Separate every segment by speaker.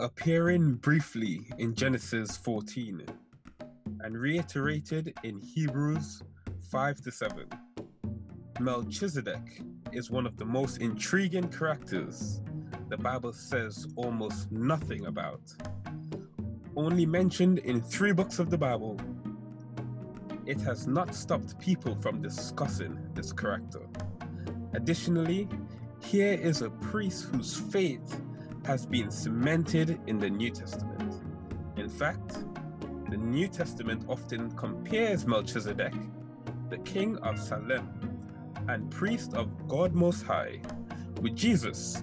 Speaker 1: appearing briefly in Genesis 14 and reiterated in Hebrews 5 to 7. Melchizedek is one of the most intriguing characters the Bible says almost nothing about. Only mentioned in three books of the Bible, it has not stopped people from discussing this character. Additionally, here is a priest whose faith has been cemented in the New Testament. In fact, the New Testament often compares Melchizedek, the king of Salem and priest of God Most High, with Jesus.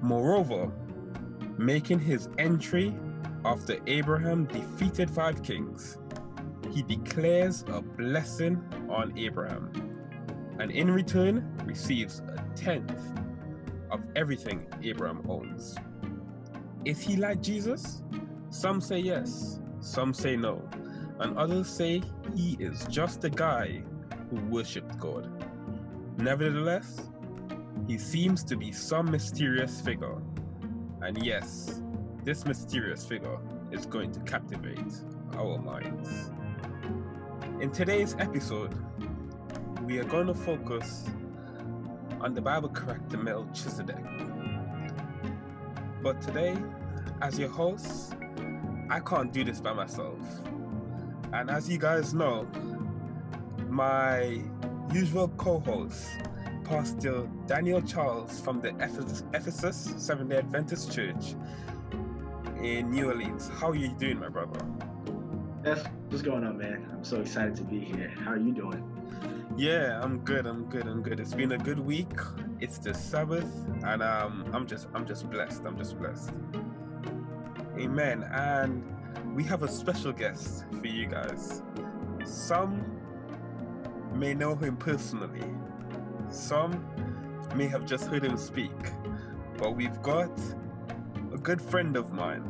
Speaker 1: Moreover, making his entry after Abraham defeated five kings, he declares a blessing on Abraham, and in return receives a tenth of everything Abraham owns. Is he like Jesus? Some say yes, some say no, and others say he is just a guy who worshipped God. Nevertheless, he seems to be some mysterious figure, and yes, this mysterious figure is going to captivate our minds. In today's episode, we are going to focus on the Bible character Melchizedek. But today, as your host, I can't do this by myself. And as you guys know, my usual co host, Pastor Daniel Charles from the Ephesus, Seventh day Adventist Church in New Orleans. How are you doing, my brother?
Speaker 2: F, what's going on, man? I'm so excited to be here. How are you doing?
Speaker 1: Yeah, I'm good. I'm good. I'm good. It's been a good week. It's the Sabbath, and um, I'm just, I'm just blessed. I'm just blessed. Amen. And we have a special guest for you guys. Some may know him personally. Some may have just heard him speak. But we've got a good friend of mine,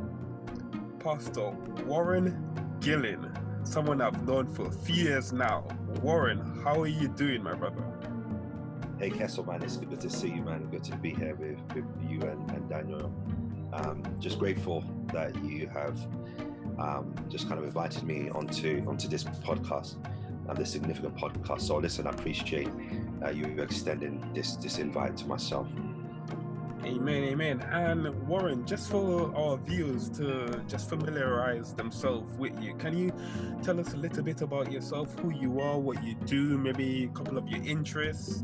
Speaker 1: Pastor Warren Gillen, someone I've known for a few years now. Warren, how are you doing, my brother?
Speaker 3: Hey Kessel, man, it's good to see you, man. Good to be here with, with you and, and Daniel. Um, just grateful that you have um, just kind of invited me onto onto this podcast, um, this significant podcast. So listen, I appreciate uh, you extending this this invite to myself.
Speaker 1: Amen, amen. And Warren, just for our viewers to just familiarize themselves with you, can you tell us a little bit about yourself, who you are, what you do, maybe a couple of your interests?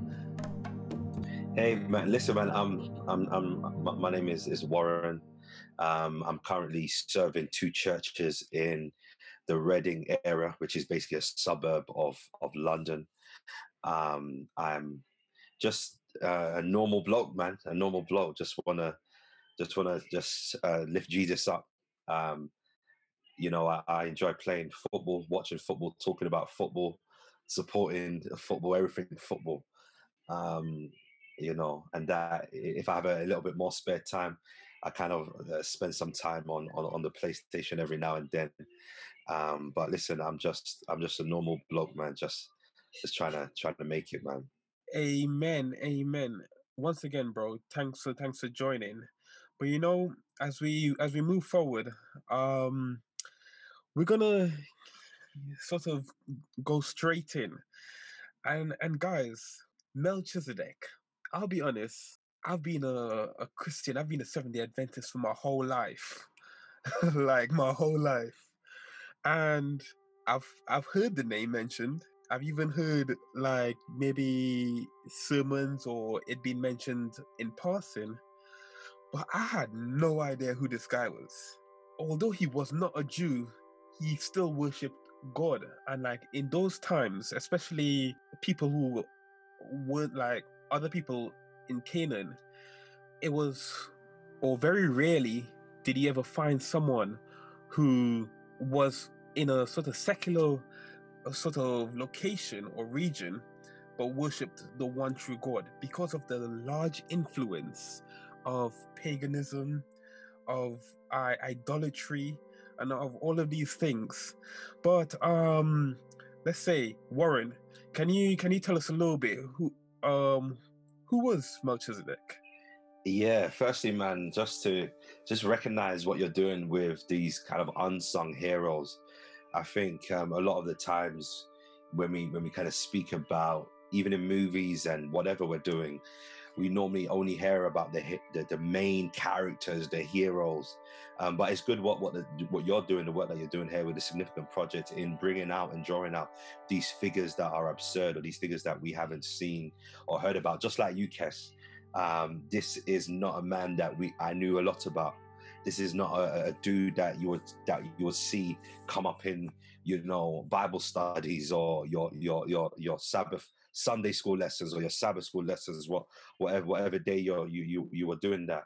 Speaker 3: Hey man, listen man, I'm, I'm, I'm my, name is is Warren. Um, I'm currently serving two churches in the Reading area, which is basically a suburb of of London. Um, I'm just uh, a normal bloke, man, a normal bloke. Just wanna, just wanna, just uh, lift Jesus up. Um, you know, I, I enjoy playing football, watching football, talking about football, supporting football, everything football. Um, you know, and that if I have a, a little bit more spare time, I kind of uh, spend some time on, on on the PlayStation every now and then. Um, but listen, I'm just I'm just a normal bloke, man. Just just trying to trying to make it, man.
Speaker 1: Amen. Amen. Once again, bro, thanks for thanks for joining. But you know, as we as we move forward, um we're gonna sort of go straight in. And and guys, Melchizedek, I'll be honest, I've been a, a Christian, I've been a Seventh day Adventist for my whole life. like my whole life. And I've I've heard the name mentioned, I've even heard like maybe sermons or it being mentioned in passing, but I had no idea who this guy was. Although he was not a Jew, he still worshipped God. And like in those times, especially people who weren't like other people in Canaan, it was, or very rarely did he ever find someone who was in a sort of secular a sort of location or region, but worshipped the one true God because of the large influence of paganism, of uh, idolatry, and of all of these things. But um, let's say Warren, can you can you tell us a little bit who um who was Melchizedek?
Speaker 3: Yeah, firstly, man, just to just recognize what you're doing with these kind of unsung heroes. I think um, a lot of the times when we when we kind of speak about even in movies and whatever we're doing, we normally only hear about the the, the main characters, the heroes. Um, but it's good what what the, what you're doing, the work that you're doing here with the significant project in bringing out and drawing out these figures that are absurd or these figures that we haven't seen or heard about. Just like you, Kes, um, this is not a man that we I knew a lot about. This is not a, a dude that you would that you would see come up in you know Bible studies or your your your your Sabbath Sunday school lessons or your Sabbath school lessons, what whatever whatever day you're you you you were doing that.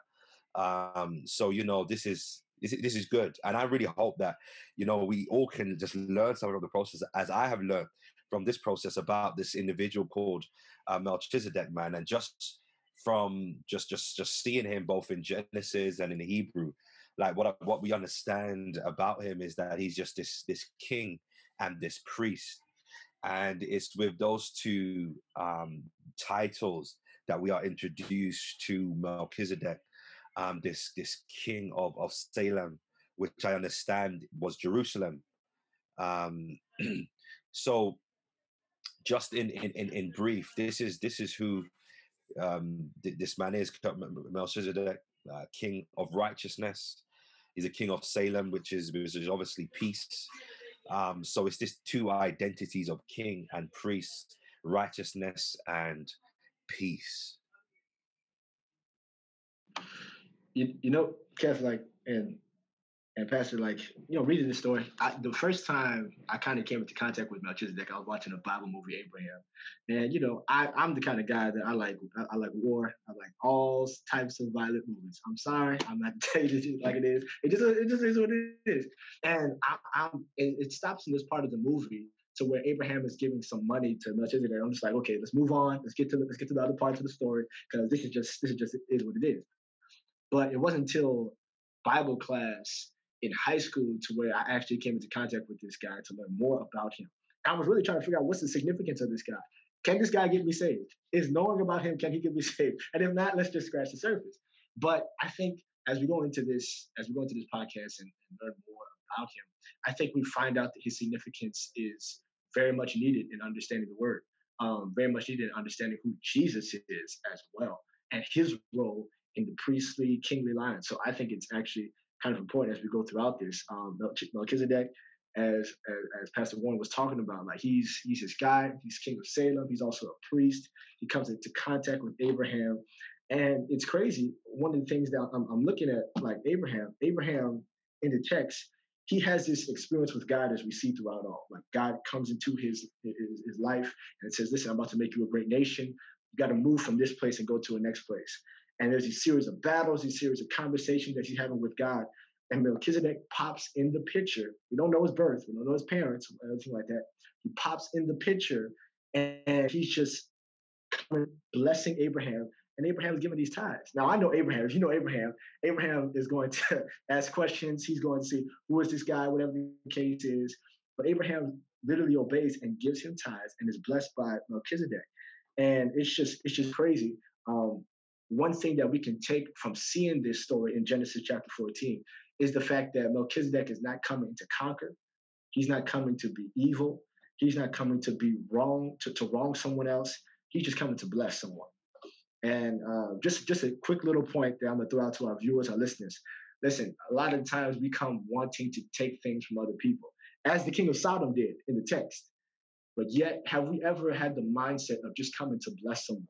Speaker 3: Um, so you know this is this, is good, and I really hope that you know we all can just learn some of the process as I have learned from this process about this individual called uh, Melchizedek, man, and just from just just just seeing him both in Genesis and in Hebrew, like what what we understand about him is that he's just this this king and this priest, and it's with those two um, titles that we are introduced to Melchizedek, um, this this king of of Salem, which I understand was Jerusalem. Um, so, just in, in in in brief, this is this is who um, this man is Melchizedek, uh, king of righteousness. He's a king of Salem, which is which is obviously peace. Um, so it's this two identities of king and priest, righteousness and peace.
Speaker 2: You you know, Kev, like and and Pastor, like, you know, reading the story, I, the first time I kind of came into contact with Melchizedek, I was watching a Bible movie, Abraham. And, you know, I, I'm the kind of guy that I like, I, I like war. I like all types of violent movies. I'm sorry. I'm not telling you like it is. It just, it just is what it is. And I, I'm, it, it stops in this part of the movie to where Abraham is giving some money to Melchizedek. I'm just like, okay, let's move on. Let's get to the, let's get to the other parts of the story because this is just, this is just, is what it is. But it wasn't until Bible class in high school to where I actually came into contact with this guy to learn more about him. I was really trying to figure out what's the significance of this guy. Can this guy get me saved? Is knowing about him, can he get me saved? And if not, let's just scratch the surface. But I think as we go into this, as we go into this podcast and, and learn more about him, I think we find out that his significance is very much needed in understanding the word, um, very much needed in understanding who Jesus is as well, and his role in the priestly, kingly line. So I think it's actually kind of important as we go throughout this. Um, Melchizedek, as, as, as Pastor Warren was talking about, like he's he's his guy. He's king of Salem. He's also a priest. He comes into contact with Abraham, and it's crazy. One of the things that I'm, I'm looking at, like Abraham, Abraham in the text, he has this experience with God as we see throughout all. Like God comes into his, his his, life and says, "Listen, I'm about to make you a great nation. You got to move from this place and go to a next place." And there's these series of battles, these series of conversations that he's having with God. And Melchizedek pops in the picture. We don't know his birth, we don't know his parents, or anything like that. He pops in the picture and he's just blessing Abraham. And Abraham is giving these tithes. Now I know Abraham. If you know Abraham, Abraham is going to ask questions. He's going to see who is this guy, whatever the case is. But Abraham literally obeys and gives him tithes and is blessed by Melchizedek. And it's just it's just crazy. Um, one thing that we can take from seeing this story in Genesis chapter 14 is the fact that Melchizedek is not coming to conquer. He's not coming to be evil. He's not coming to be wrong, to, to wrong someone else. He's just coming to bless someone. And uh, just, just a quick little point that I'm going to throw out to our viewers, our listeners. Listen, a lot of times we come wanting to take things from other people, as the king of Sodom did in the text. But yet, have we ever had the mindset of just coming to bless someone?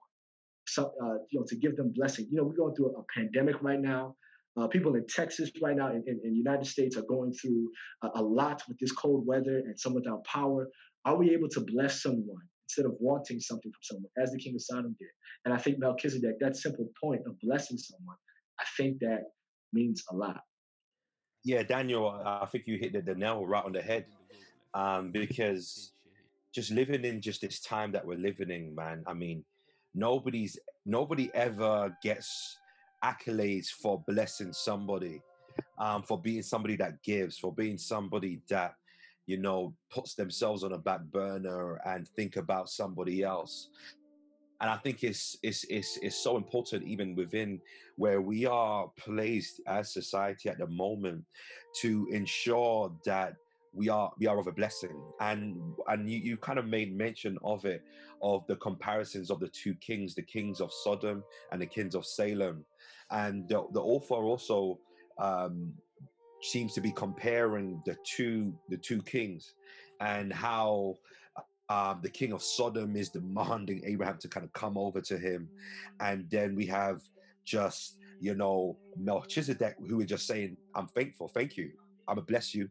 Speaker 2: Uh, you know, to give them blessing. You know, we're going through a, pandemic right now. Uh, people in Texas right now in, the United States are going through a, a, lot with this cold weather and some without power. Are we able to bless someone instead of wanting something from someone, as the king of Sodom did? And I think Melchizedek, that simple point of blessing someone, I think that means a lot.
Speaker 3: Yeah, Daniel, I think you hit the, the nail right on the head um, because just living in just this time that we're living in, man. I mean, nobody's nobody ever gets accolades for blessing somebody um, for being somebody that gives for being somebody that you know puts themselves on a back burner and think about somebody else. And I think it's, it's it's it's so important even within where we are placed as society at the moment to ensure that we are we are of a blessing. And and you, you kind of made mention of it of the comparisons of the two kings the kings of sodom and the kings of salem. And the, the author also um, seems to be comparing the two the two kings and how um, the king of Sodom is demanding Abraham to kind of come over to him, and then we have just you know Melchizedek who is just saying, "I'm thankful, thank you, I'm gonna bless you."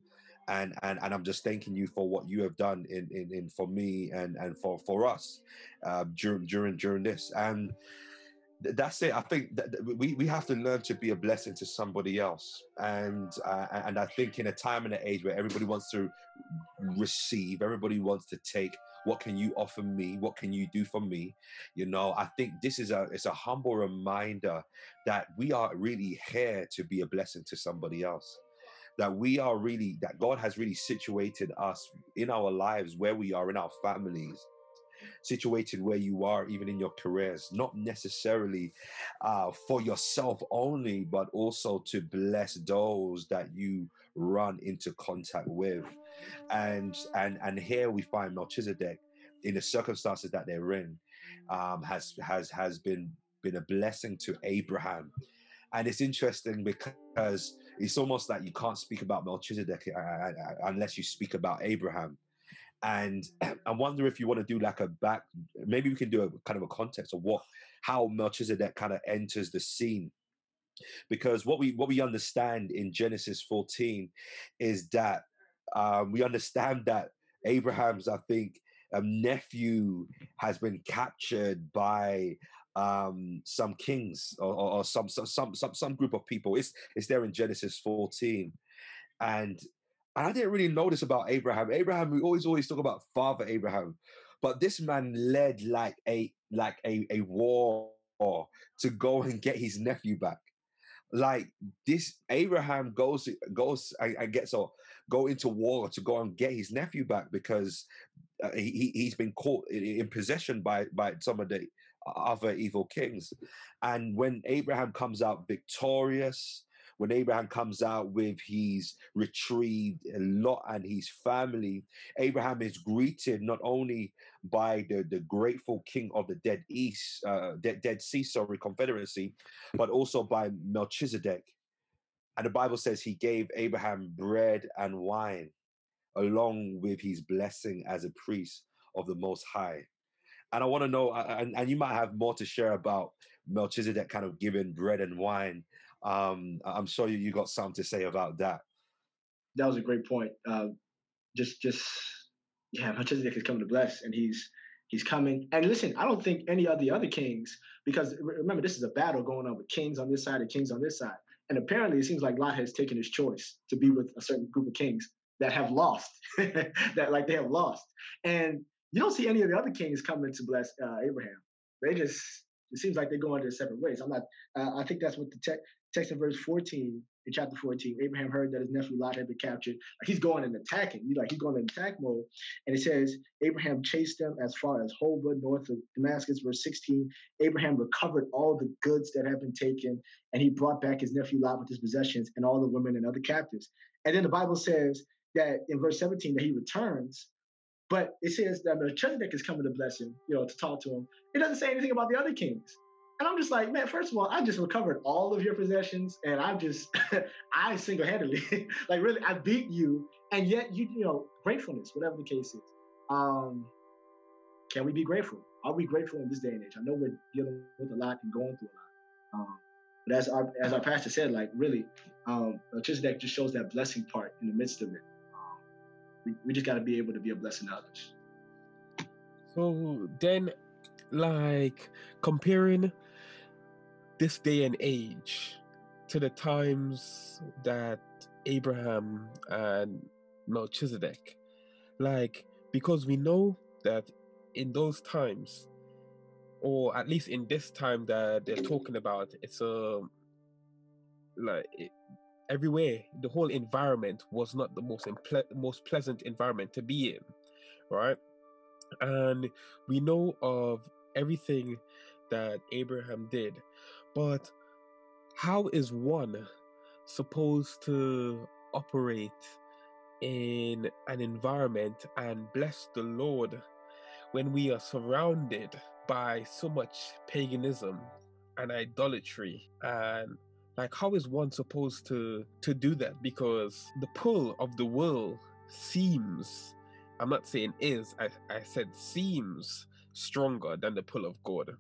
Speaker 3: And, and and I'm just thanking you for what you have done in in, in for me and and for for us uh, during during during this and that's it. I think we, we have to learn to be a blessing to somebody else, and uh, and I think in a time and an age where everybody wants to receive, everybody wants to take. What can you offer me? What can you do for me? You know, I think this is a it's a humble reminder that we are really here to be a blessing to somebody else. That we are really that God has really situated us in our lives where we are in our families situated where you are, even in your careers, not necessarily uh, for yourself only, but also to bless those that you run into contact with. And and and here we find Melchizedek in the circumstances that they're in um, has has has been been a blessing to Abraham. And it's interesting because it's almost like you can't speak about Melchizedek uh, uh, unless you speak about Abraham. And I wonder if you want to do like a back, maybe we can do a kind of a context of what how Melchizedek kind of enters the scene, because what we what we understand in Genesis 14 is that um, we understand that Abraham's I think um, nephew has been captured by um, some kings or, or, or some, some some some some group of people. It's it's there in Genesis 14, and and I didn't really notice about Abraham. Abraham, we always always talk about Father Abraham, but this man led like a like a, a war to go and get his nephew back. Like this, Abraham goes goes and, and gets a go into war to go and get his nephew back because uh, he he's been caught in, in possession by by some of the other evil kings. And when Abraham comes out victorious, when Abraham comes out with he's retrieved Lot and his family, Abraham is greeted not only by the, the grateful king of the Dead East, uh, Dead, Dead Sea, sorry, Confederacy, but also by Melchizedek. And the Bible says he gave Abraham bread and wine along with his blessing as a priest of the Most High. And I want to know, and, and you might have more to share about Melchizedek kind of giving bread and wine um, I'm sure you, you got something to say about that.
Speaker 2: That was a great point. Uh, just, just yeah, Melchizedek is coming to bless, and he's he's coming. And listen, I don't think any of the other kings, because remember, this is a battle going on with kings on this side and kings on this side. And apparently, it seems like Lot has taken his choice to be with a certain group of kings that have lost, that like they have lost. And you don't see any of the other kings coming to bless uh, Abraham. They just it seems like they're going their separate ways. I'm not. Uh, I think that's what the text text in verse 14 in chapter 14, Abraham heard that his nephew Lot had been captured. Like he's going and attacking. He's like he's going in attack mode. And it says Abraham chased them as far as Hobah, north of Damascus. Verse 16, Abraham recovered all the goods that had been taken, and he brought back his nephew Lot with his possessions and all the women and other captives. And then the Bible says that in verse 17 that he returns. But it says that Melchizedek is coming to bless him, you know, to talk to him. It doesn't say anything about the other kings. And I'm just like, man, first of all, I just recovered all of your possessions and I'm just, I single handedly, like really, I beat you. And yet, you, you know, gratefulness, whatever the case is. Um, can we be grateful? Are we grateful in this day and age? I know we're dealing with a lot and going through a lot. Um, but as our, as our pastor said, like really, um, Melchizedek just shows that blessing part in the midst of it. We, just got to be able to be a blessing to others.
Speaker 1: So then, like comparing this day and age to the times that Abraham and Melchizedek. Like, because we know that in those times, or at least in this time that they're talking about, it's a um, like everywhere the whole environment was not the most imple- most pleasant environment to be in, right? And we know of everything that Abraham did. But how is one supposed to operate in an environment and bless the Lord when we are surrounded by so much paganism and idolatry and like how is one supposed to to do that? Because the pull of the world seems i'm not saying is i, I said seems stronger than the pull of god.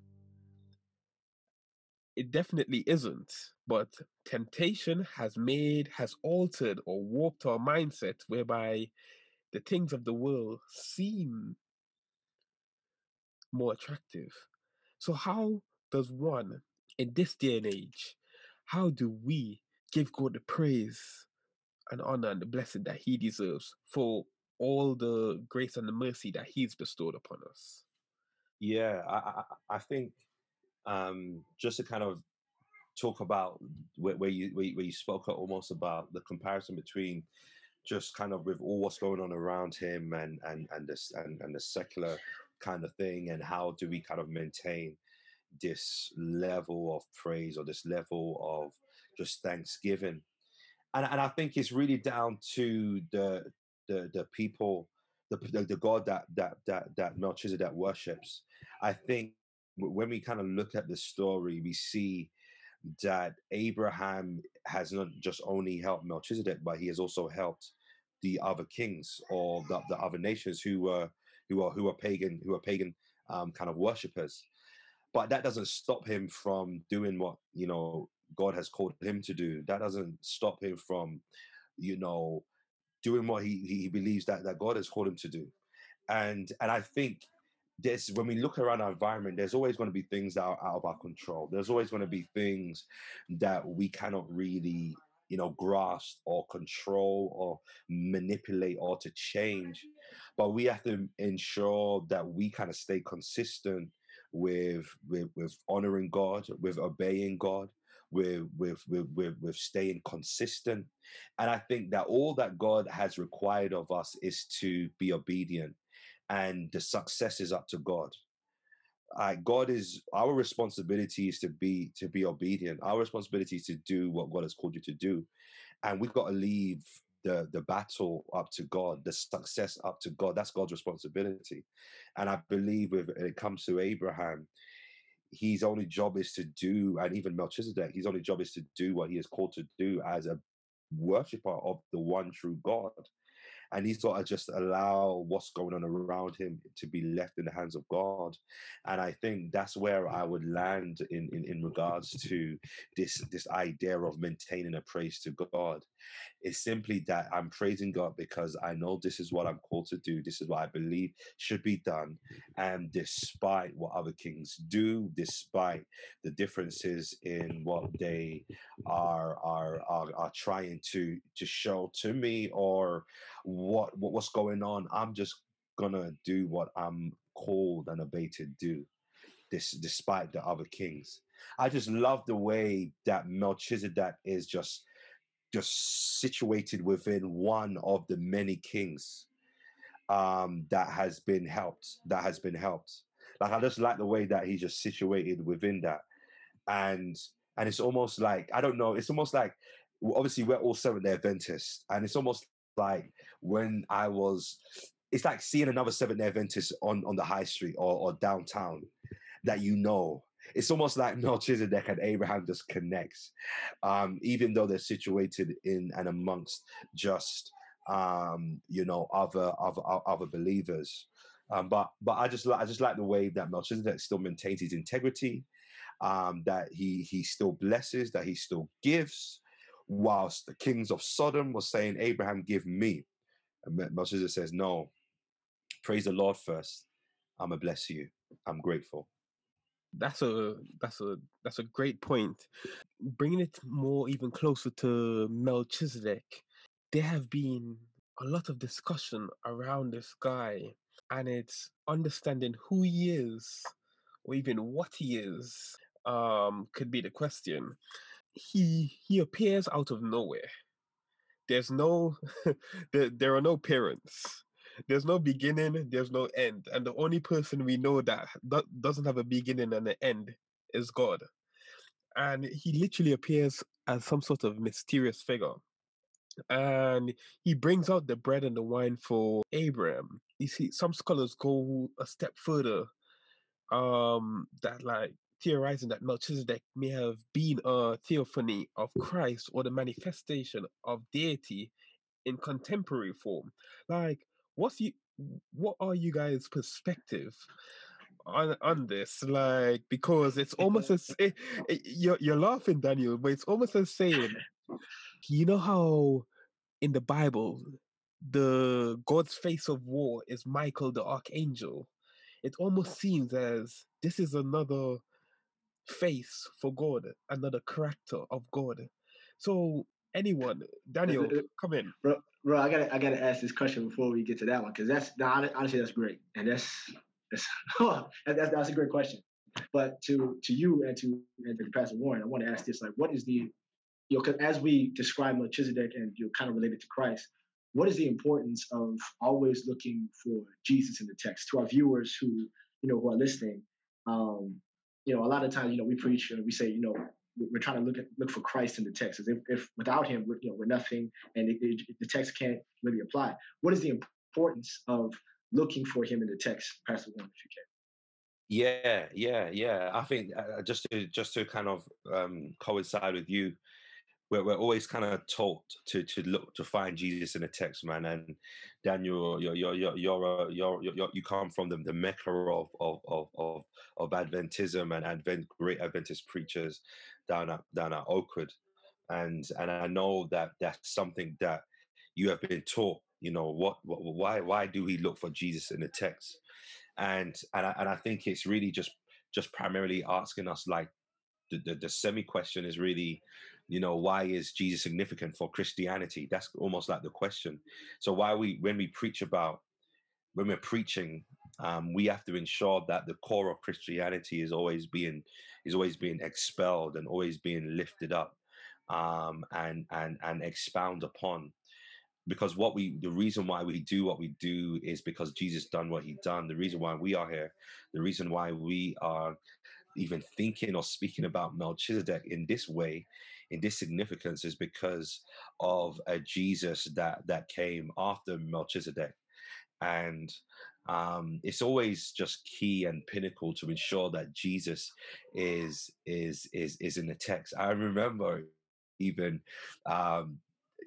Speaker 1: It definitely isn't but temptation has made has altered or warped our mindset whereby the things of the world seem more attractive. So how does one in this day and age how do we give god the praise and honor and the blessing that he deserves for all the grace and the mercy that he's bestowed upon us?
Speaker 3: Yeah, I, I, I think um, just to kind of talk about where, where you where, where you spoke almost about the comparison between just kind of with all what's going on around him and and and this and, and the secular kind of thing and how do we kind of maintain this level of praise or this level of just thanksgiving and and I think it's really down to the the the people the the, the God that that that that Melchizedek worships I think when we kind of look at the story we see that Abraham has not just only helped Melchizedek, but he has also helped the other kings or the, the other nations who were who are who are pagan who are pagan um, kind of worshippers. But that doesn't stop him from doing what you know God has called him to do. That doesn't stop him from you know doing what he he believes that that God has called him to do. And and I think there's when we look around our environment, there's always going to be things that are out of our control. There's always going to be things that we cannot really, you know, grasp or control or manipulate or to change. But we have to ensure that we kind of stay consistent with with with honoring God, with obeying God, with with with with, with staying consistent. And I think that all that God has required of us is to be obedient and the success is up to God. Uh, God is our responsibility is to be to be obedient. Our responsibility is to do what God has called you to do, and we've got to leave the the battle up to God, the success up to God. That's God's responsibility, and I believe with when it comes to Abraham, his only job is to do, and even Melchizedek, his only job is to do what he is called to do as a worshiper of the one true God and he's got to just allow what's going on around him to be left in the hands of God. And I think that's where I would land in, in, in regards to this this idea of maintaining a praise to God. It's simply that I'm praising God because I know this is what I'm called to do. This is what I believe should be done. And despite what other kings do, despite the differences in what they are are are, are trying to to show to me or what, what what's going on. I'm just gonna do what I'm called and obeyed to do, this despite the other kings. I just love the way that Melchizedek is just just situated within one of the many kings um, that has been helped. That has been helped. Like I just like the way that he's just situated within that, and and it's almost like I don't know. It's almost like obviously we're all Seventh Day Adventists, and it's almost like when I was. It's like seeing another Seventh Day Adventist on on the high street or, or downtown that you know. It's almost like Melchizedek and Abraham just connects, um, even though they're situated in and amongst just um, you know other other other believers. Um, but but I just li- I just like the way that Melchizedek still maintains his integrity, um, that he he still blesses, that he still gives, whilst the kings of Sodom were saying, Abraham, give me. And Melchizedek says, No, praise the Lord first. I'm gonna bless you. I'm grateful.
Speaker 1: That's a that's a that's a great point. Bringing it more even closer to melchizedek there have been a lot of discussion around this guy and it's understanding who he is or even what he is um could be the question. He he appears out of nowhere. There's no there, there are no parents there's no beginning, there's no end, and the only person we know that doesn't have a beginning and an end is God. And he literally appears as some sort of mysterious figure. And he brings out the bread and the wine for Abraham. You see, some scholars go a step further, um, that like theorizing that Melchizedek may have been a theophany of Christ or the manifestation of deity in contemporary form. Like, what's you? What are you guys' perspective on on this? Like, because it's almost as it, it, you're you're laughing, Daniel, but it's almost as saying, you know how in the Bible the God's face of war is Michael the archangel. It almost seems as this is another face for God, another character of God. So anyone, Daniel, come in,
Speaker 2: bro. Bro, I gotta I gotta ask this question before we get to that one because that's honestly that's great and that's that's that's that's a great question. But to to you and to and to Pastor Warren, I want to ask this: like, what is the you know, because as we describe Melchizedek and you're kind of related to Christ, what is the importance of always looking for Jesus in the text to our viewers who you know who are listening? Um, you know, a lot of times, you know, we preach and we say, you know, we're trying to look at look for Christ in the text. If, if without Him, we're, you know, we're nothing, and it, it, the text can't really apply. What is the importance of looking for Him in the text, Pastor Warren, if you can?
Speaker 3: Yeah, yeah, yeah. I think uh, just to just to kind of um, coincide with you, we're, we're always kind of taught to to look to find Jesus in the text, man. And Daniel, you're you're you're you're, you're, you're you come from the, the mecca of of of, of Adventism and Advent great Adventist preachers down at down at Oakwood, and and I know that that's something that you have been taught. You know what, what why why do we look for Jesus in the text? And and I, and I think it's really just just primarily asking us like the, the, the semi question is really you know why is jesus significant for christianity that's almost like the question so why we when we preach about when we're preaching um, we have to ensure that the core of christianity is always being is always being expelled and always being lifted up um, and and and expound upon. Because what we the reason why we do what we do is because jesus done what he done. The reason why we are here the reason why we are even thinking or speaking about melchizedek in this way in this significance is because of a Jesus that that came after Melchizedek, and um, it's always just key and pinnacle to ensure that Jesus is is is is in the text. I remember even um,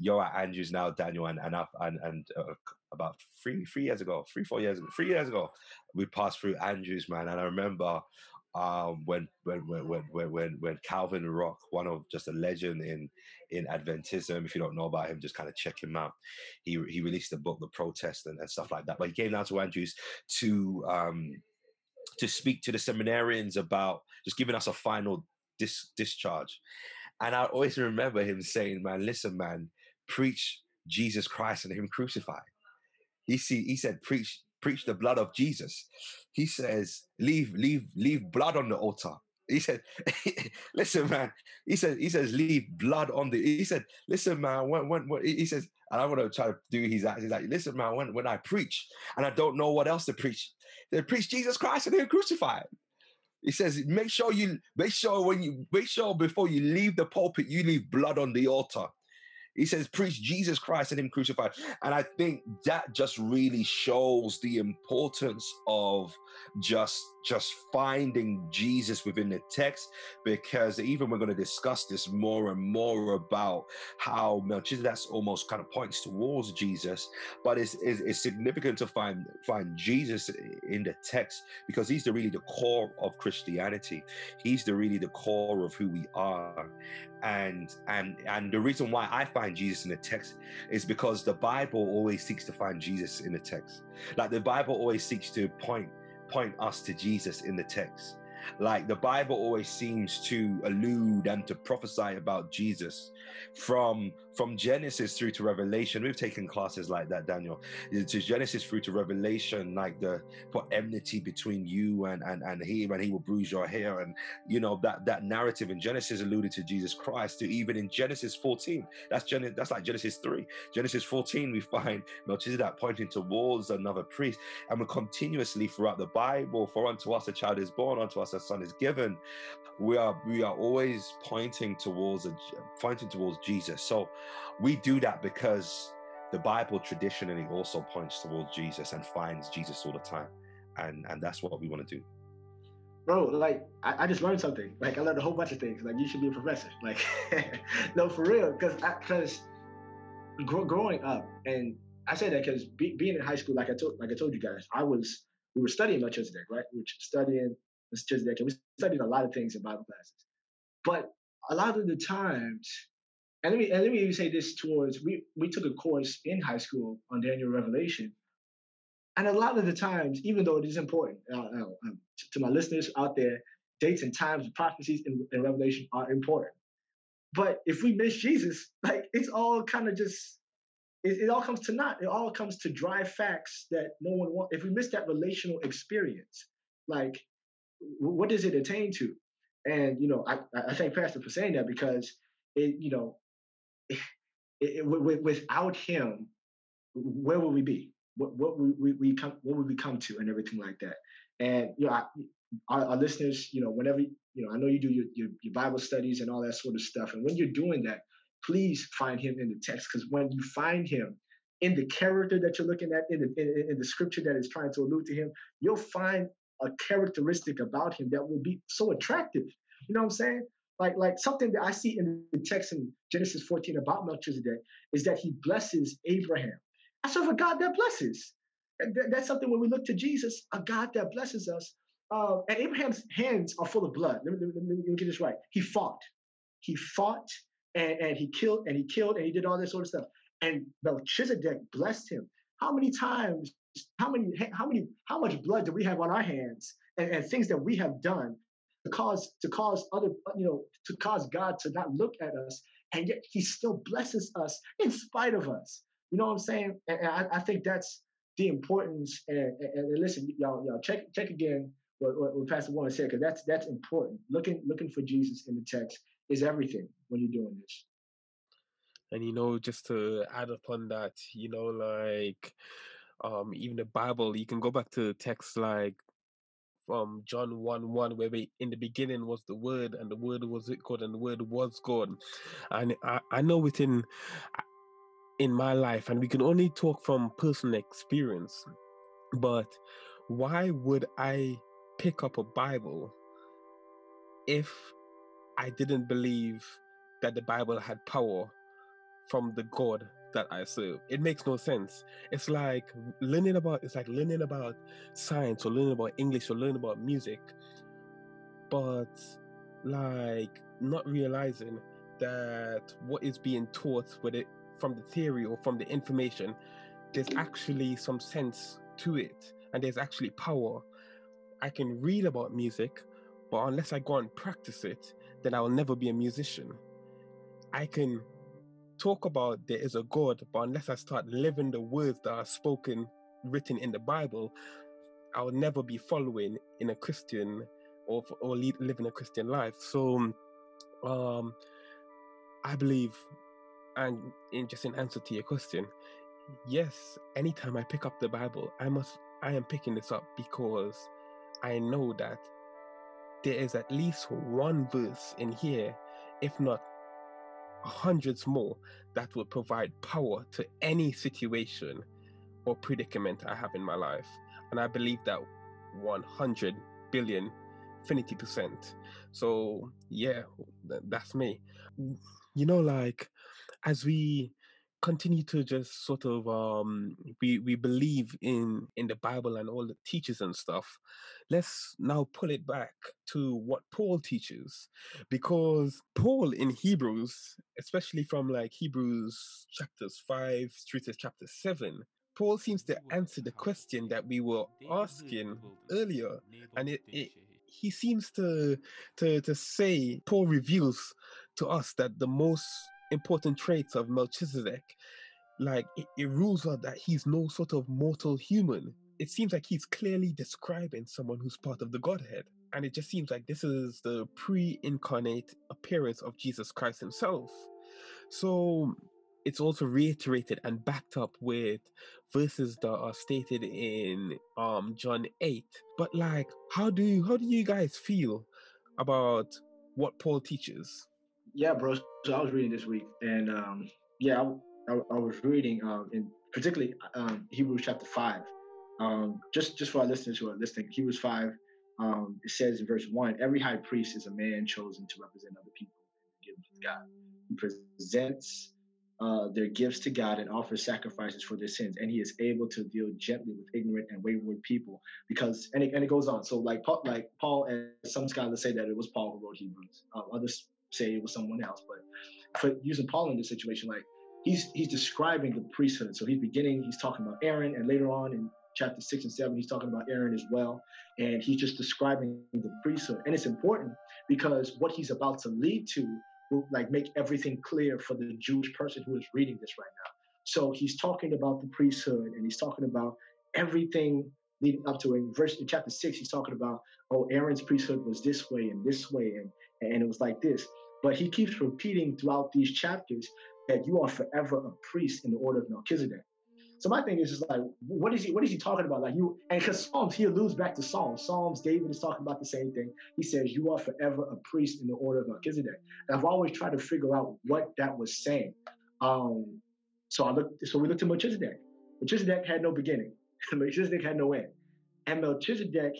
Speaker 3: at Andrews now, Daniel, and and and, and uh, about three three years ago, three four years ago, three years ago, we passed through Andrews, man, and I remember um, when, when when when when when Calvin Rock, one of just a legend in in Adventism. If you don't know about him, just kind of check him out. He he released a book, The Protest, and, and stuff like that. But he came down to Andrews to um, to speak to the seminarians about just giving us a final dis- discharge. And I always remember him saying, "Man, listen, man, preach Jesus Christ and Him crucified." He see he said, "Preach preach the blood of Jesus. He says, leave, leave, leave blood on the altar. He said, listen, man. He said, he says, leave blood on the. He said, listen, man. When, when, when he says, and I want to try to do his act. He's like, listen, man. When, when I preach and I don't know what else to preach, they preach Jesus Christ and they crucify crucified. He says, make sure you make sure when you make sure before you leave the pulpit, you leave blood on the altar. He says, preach Jesus Christ and Him crucified. And I think that just really shows the importance of just just finding Jesus within the text, because even we're going to discuss this more and more about how Melchizedek almost kind of points towards Jesus, but it's, it's, it's significant to find find Jesus in the text because he's the really the core of Christianity. He's the really the core of who we are, and and and the reason why I find Jesus in the text is because the Bible always seeks to find Jesus in the text. Like the Bible always seeks to point point us to Jesus in the text. Like the Bible always seems to allude and to prophesy about Jesus from from Genesis through to Revelation. We've taken classes like that, Daniel. To Genesis through to Revelation, like the put enmity between you and and and him, and he will bruise your hair, and you know that that narrative in Genesis alluded to Jesus Christ. To even in Genesis 14, that's that's like Genesis 3. Genesis 14, we find Melchizedek pointing towards another priest, and we continuously throughout the Bible, for unto us a child is born, unto us a son is given we are we are always pointing towards a pointing towards Jesus. So we do that because the Bible traditionally also points towards Jesus and finds Jesus all the time, and and that's what we want to do.
Speaker 2: Bro, like I, I just learned something. Like I learned a whole bunch of things. Like you should be a professor. Like no, for real, because because growing up, and I say that because be, being in high school, like I told like I told you guys, I was we were studying Melchizedek, right? We were studying Melchizedek, and we studied a lot of things in Bible classes. But a lot of the times, and let me and let me say this towards we we took a course in high school on Daniel Revelation, and a lot of the times, even though it is important uh, uh, um, to, to, my listeners out there, dates and times, and prophecies in, in Revelation are important. But if we miss Jesus, like it's all kind of just it, it all comes to naught. It all comes to dry facts that no one wants. If we miss that relational experience, like what does it attain to? And you know, I, I thank Pastor for saying that because it, you know, it, it, without him, where would we be? What what would we, we come? What would we come to, and everything like that? And you know, I, our, our, listeners, you know, whenever you know, I know you do your, your, your Bible studies and all that sort of stuff, and when you're doing that, please find him in the text because when you find him in the character that you're looking at in the in, in the scripture that is trying to allude to him, you'll find a characteristic about him that will be so attractive. You know what I'm saying? Like, like something that I see in the text in Genesis 14 about Melchizedek is that he blesses Abraham. I serve a God that blesses. That's something when we look to Jesus, a God that blesses us. Uh, and Abraham's hands are full of blood. Let me, let, me, let me, get this right. He fought. He fought and, and he killed and he killed and he did all this sort of stuff. And Melchizedek blessed him. How many times how many how many how much blood do we have on our hands and, and things that we have done to cause to cause other you know to cause God to not look at us and yet he still blesses us in spite of us. You know what I'm saying? And, and I, I, think that's the importance. And, and, listen y'all y'all check check again what, what, what Pastor Warren said because that's that's important. Looking looking for Jesus in the text is everything when you're doing this.
Speaker 1: And you know just to add upon that you know like um even the bible you can go back to texts like from john 1 1 where we, in the beginning was the word and the word was it god and the word was god. And i, I know within in my life and we can only talk from personal experience but why would i pick up a bible if i didn't believe that the bible had power from the god that I serve. It makes no sense. It's like learning about it's like learning about science or learning about English or learning about music, but like not realizing that what is being taught, with it from the theory or from the information, there's actually some sense to it, and there's actually power. I can read about music, but unless I go and practice it, then I will never be a musician. I can talk about there is a God, but unless I start living the words that are spoken, written in the Bible, I'll never be following in a Christian or or lead, living a Christian life. So, um, I believe, and in just in answer to your question, yes, anytime I pick up the Bible, I must I am picking this up because I know that there is at least one verse in here, if not hundreds more that will provide power to any situation or predicament I have in my life. And I believe that 100 billion, infinity percent. So, yeah, that's me. You know, like, as we continue to just sort of um we we believe in in the bible and all the teachers and stuff let's now pull it back to what paul teaches because paul in hebrews especially from like hebrews chapters 5 through to chapter 7 paul seems to answer the question that we were asking earlier and it, it he seems to to to say Paul reveals to us that the most important traits of Melchizedek, like it, it rules out that he's no sort of mortal human. It seems like he's clearly describing someone who's part of the Godhead. And it just seems like this is the pre incarnate appearance of Jesus Christ himself. So it's also reiterated and backed up with verses that are stated in um John 8. But like how do how do you guys feel about what Paul teaches?
Speaker 2: Yeah, bro. So I was reading this week and um yeah, I, I, I was reading um in particularly um Hebrews chapter 5. Um just just for our listeners who are listening, Hebrews 5 um, it says in verse one, every high priest is a man chosen to represent other people and give with God. He presents uh, their gifts to God and offers sacrifices for their sins, and He is able to deal gently with ignorant and wayward people. Because and it, and it goes on. So like Paul, like Paul, and some scholars say that it was Paul who wrote Hebrews. Uh, others say it was someone else. But for using Paul in this situation, like he's he's describing the priesthood. So he's beginning. He's talking about Aaron, and later on in chapter six and seven, he's talking about Aaron as well, and he's just describing the priesthood. And it's important because what he's about to lead to will like make everything clear for the Jewish person who is reading this right now. So he's talking about the priesthood and he's talking about everything leading up to it. In verse in chapter six, he's talking about, oh, Aaron's priesthood was this way and this way, and, and it was like this. But he keeps repeating throughout these chapters that you are forever a priest in the order of Melchizedek. So my thing is just like, what is he? What is he talking about? Like you, and because Psalms, he alludes back to Psalms. Psalms, David is talking about the same thing. He says, "You are forever a priest in the order of Melchizedek." And I've always tried to figure out what that was saying. Um, so I looked. So we looked at Melchizedek. Melchizedek had no beginning. Melchizedek had no end. And Melchizedek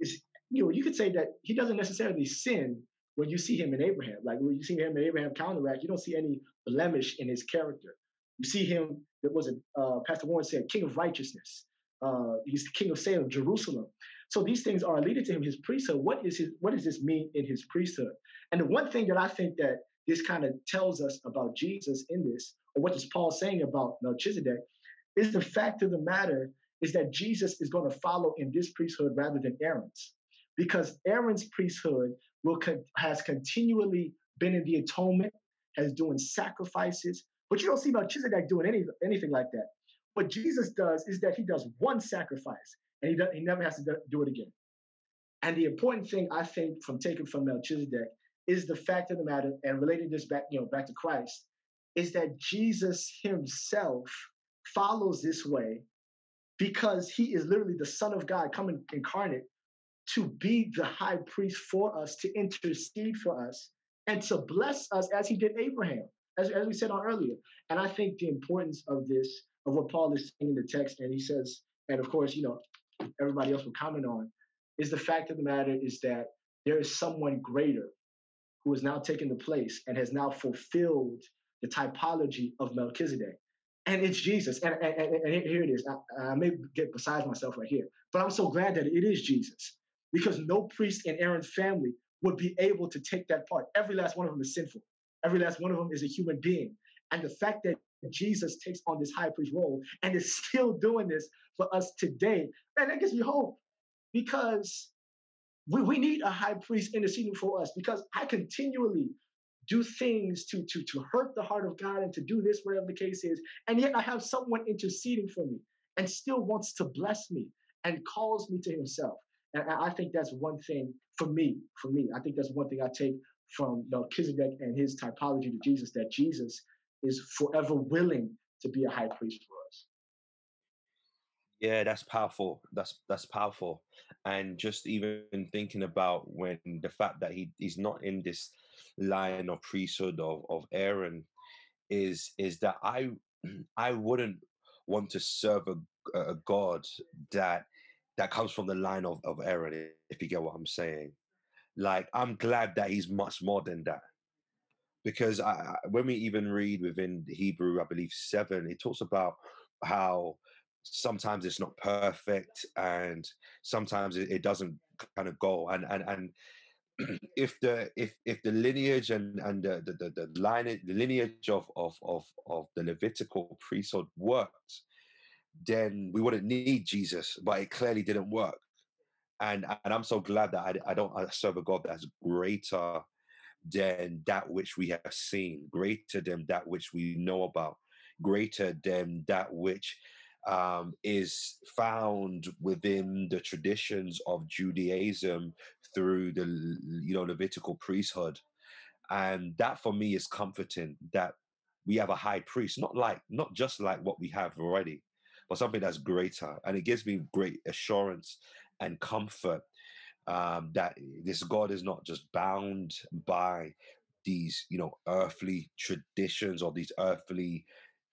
Speaker 2: is, you know, you could say that he doesn't necessarily sin when you see him in Abraham. Like when you see him in Abraham counteract, you don't see any blemish in his character. You see him, that was a, uh, Pastor Warren said, King of righteousness. Uh, he's the King of Salem, Jerusalem. So these things are leading to him, his priesthood. What is his? What does this mean in his priesthood? And the one thing that I think that this kind of tells us about Jesus in this, or what is Paul saying about Melchizedek, is the fact of the matter is that Jesus is going to follow in this priesthood rather than Aaron's, because Aaron's priesthood will con- has continually been in the atonement, has doing sacrifices, but you don't see Melchizedek doing any, anything like that. What Jesus does is that he does one sacrifice and he, does, he never has to do it again. And the important thing I think from taking from Melchizedek is the fact of the matter, and relating this back, you know, back to Christ, is that Jesus himself follows this way because he is literally the Son of God coming incarnate to be the high priest for us, to intercede for us, and to bless us as he did Abraham as, as we said on earlier. And I think the importance of this, of what Paul is saying in the text, and he says, and of course, you know, everybody else will comment on, is the fact of the matter is that there is someone greater who has now taken the place and has now fulfilled the typology of Melchizedek. And it's Jesus. And, and, and here it is. I, I may get besides myself right here, but I'm so glad that it is Jesus because no priest in Aaron's family would be able to take that part. Every last one of them is sinful. Every last one of them is a human being. And the fact that Jesus takes on this high priest role and is still doing this for us today, man, that gives me hope because we, we need a high priest interceding for us because I continually do things to, to, to hurt the heart of God and to do this, whatever the case is. And yet I have someone interceding for me and still wants to bless me and calls me to himself. And I think that's one thing for me, for me. I think that's one thing I take from Melchizedek and his typology to Jesus that Jesus is forever willing to be a high priest for us.
Speaker 3: Yeah, that's powerful. That's that's powerful. And just even thinking about when the fact that he he's not in this line of priesthood of, of Aaron is is that I I wouldn't want to serve a, a God that that comes from the line of, of Aaron, if you get what I'm saying. Like, I'm glad that he's much more than that. Because I, when we even read within Hebrew, I believe seven, it talks about how sometimes it's not perfect and sometimes it, it doesn't kind of go. And and and if the if if the lineage and and the the, the, the line the lineage of, of of of the Levitical priesthood worked, then we wouldn't need Jesus. But it clearly didn't work and and I'm so glad that I, I don't I serve a God that's greater than that which we have seen, greater than that which we know about, greater than that which um, is found within the traditions of Judaism through the you know Levitical priesthood, and that for me is comforting that we have a high priest, not like not just like what we have already, but something that's greater, and it gives me great assurance and comfort um, that this God is not just bound by these you know earthly traditions or these earthly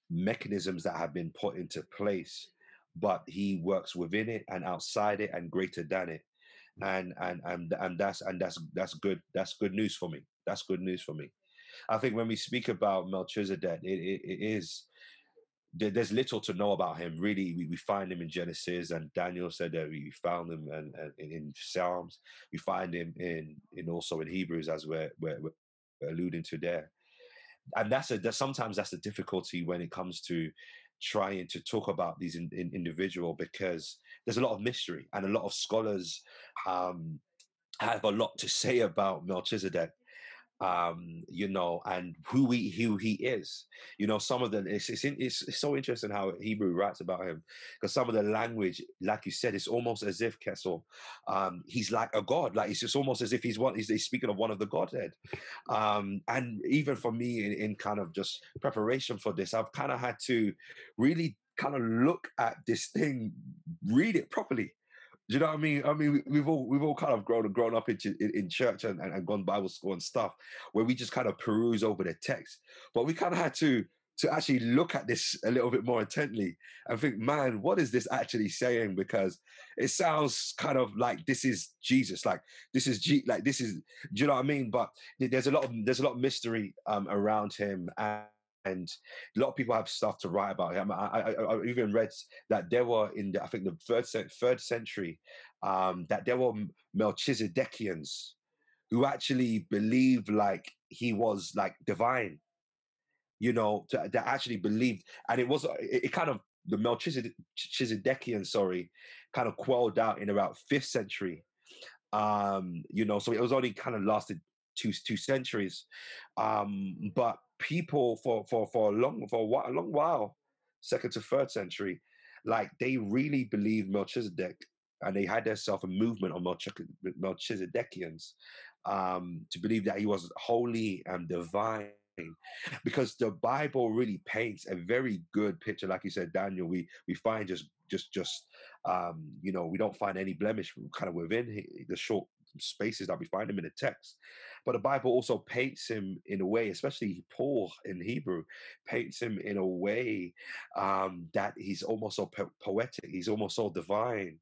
Speaker 3: mechanisms that have been put into place, but he works within it and outside it and greater than it. And and and and that's and that's that's good. That's good news for me. That's good news for me. I think when we speak about Melchizedek, it, it, it is there's little to know about him. Really, we, we find him in Genesis, and Daniel said that we found him and, in Psalms. We find him in in also in Hebrews, as we're, we're, we're alluding to there and that's a that sometimes that's the difficulty when it comes to trying to talk about these in, in individual because there's a lot of mystery and a lot of scholars um, have a lot to say about Melchizedek um you know and who he who he is. You know some of the it's it's, it's, so interesting how hebrew writes about him because some of the language like you said it's almost as if kessel um he's like a god like it's just almost as if he's one he's, he's speaking of one of the godhead. Um and even for me in, in kind of just preparation for this i've kind of had to really kind of look at this thing read it properly do you know what I mean? I mean, we've all we've all kind of grown and grown up into in, in church and, and, and gone Bible school and stuff, where we just kind of peruse over the text. But we kind of had to to actually look at this a little bit more intently and think, man, what is this actually saying? Because it sounds kind of like this is Jesus, like this is G, like this is. Do you know what I mean? But there's a lot of there's a lot of mystery um, around him and and a lot of people have stuff to write about him. I, I, I even read that there were in the, I think the third third century um, that there were Melchizedekians who actually believed like he was like divine. You know, to, that actually believed, and it was it, it kind of the Melchizedekian, sorry, kind of quelled out in about fifth century. Um, you know, so it was only kind of lasted two two centuries. Um, but people for for for a long for a, while, a long while, second to third century, like they really believed Melchizedek, and they had themselves a movement of Melchizedekians um, to believe that he was holy and divine. Because the Bible really paints a very good picture, like you said, Daniel. We we find just just just um, you know we don't find any blemish kind of within the short spaces that we find him in the text. But the Bible also paints him in a way, especially Paul in Hebrew, paints him in a way um, that he's almost so po- poetic, he's almost so divine.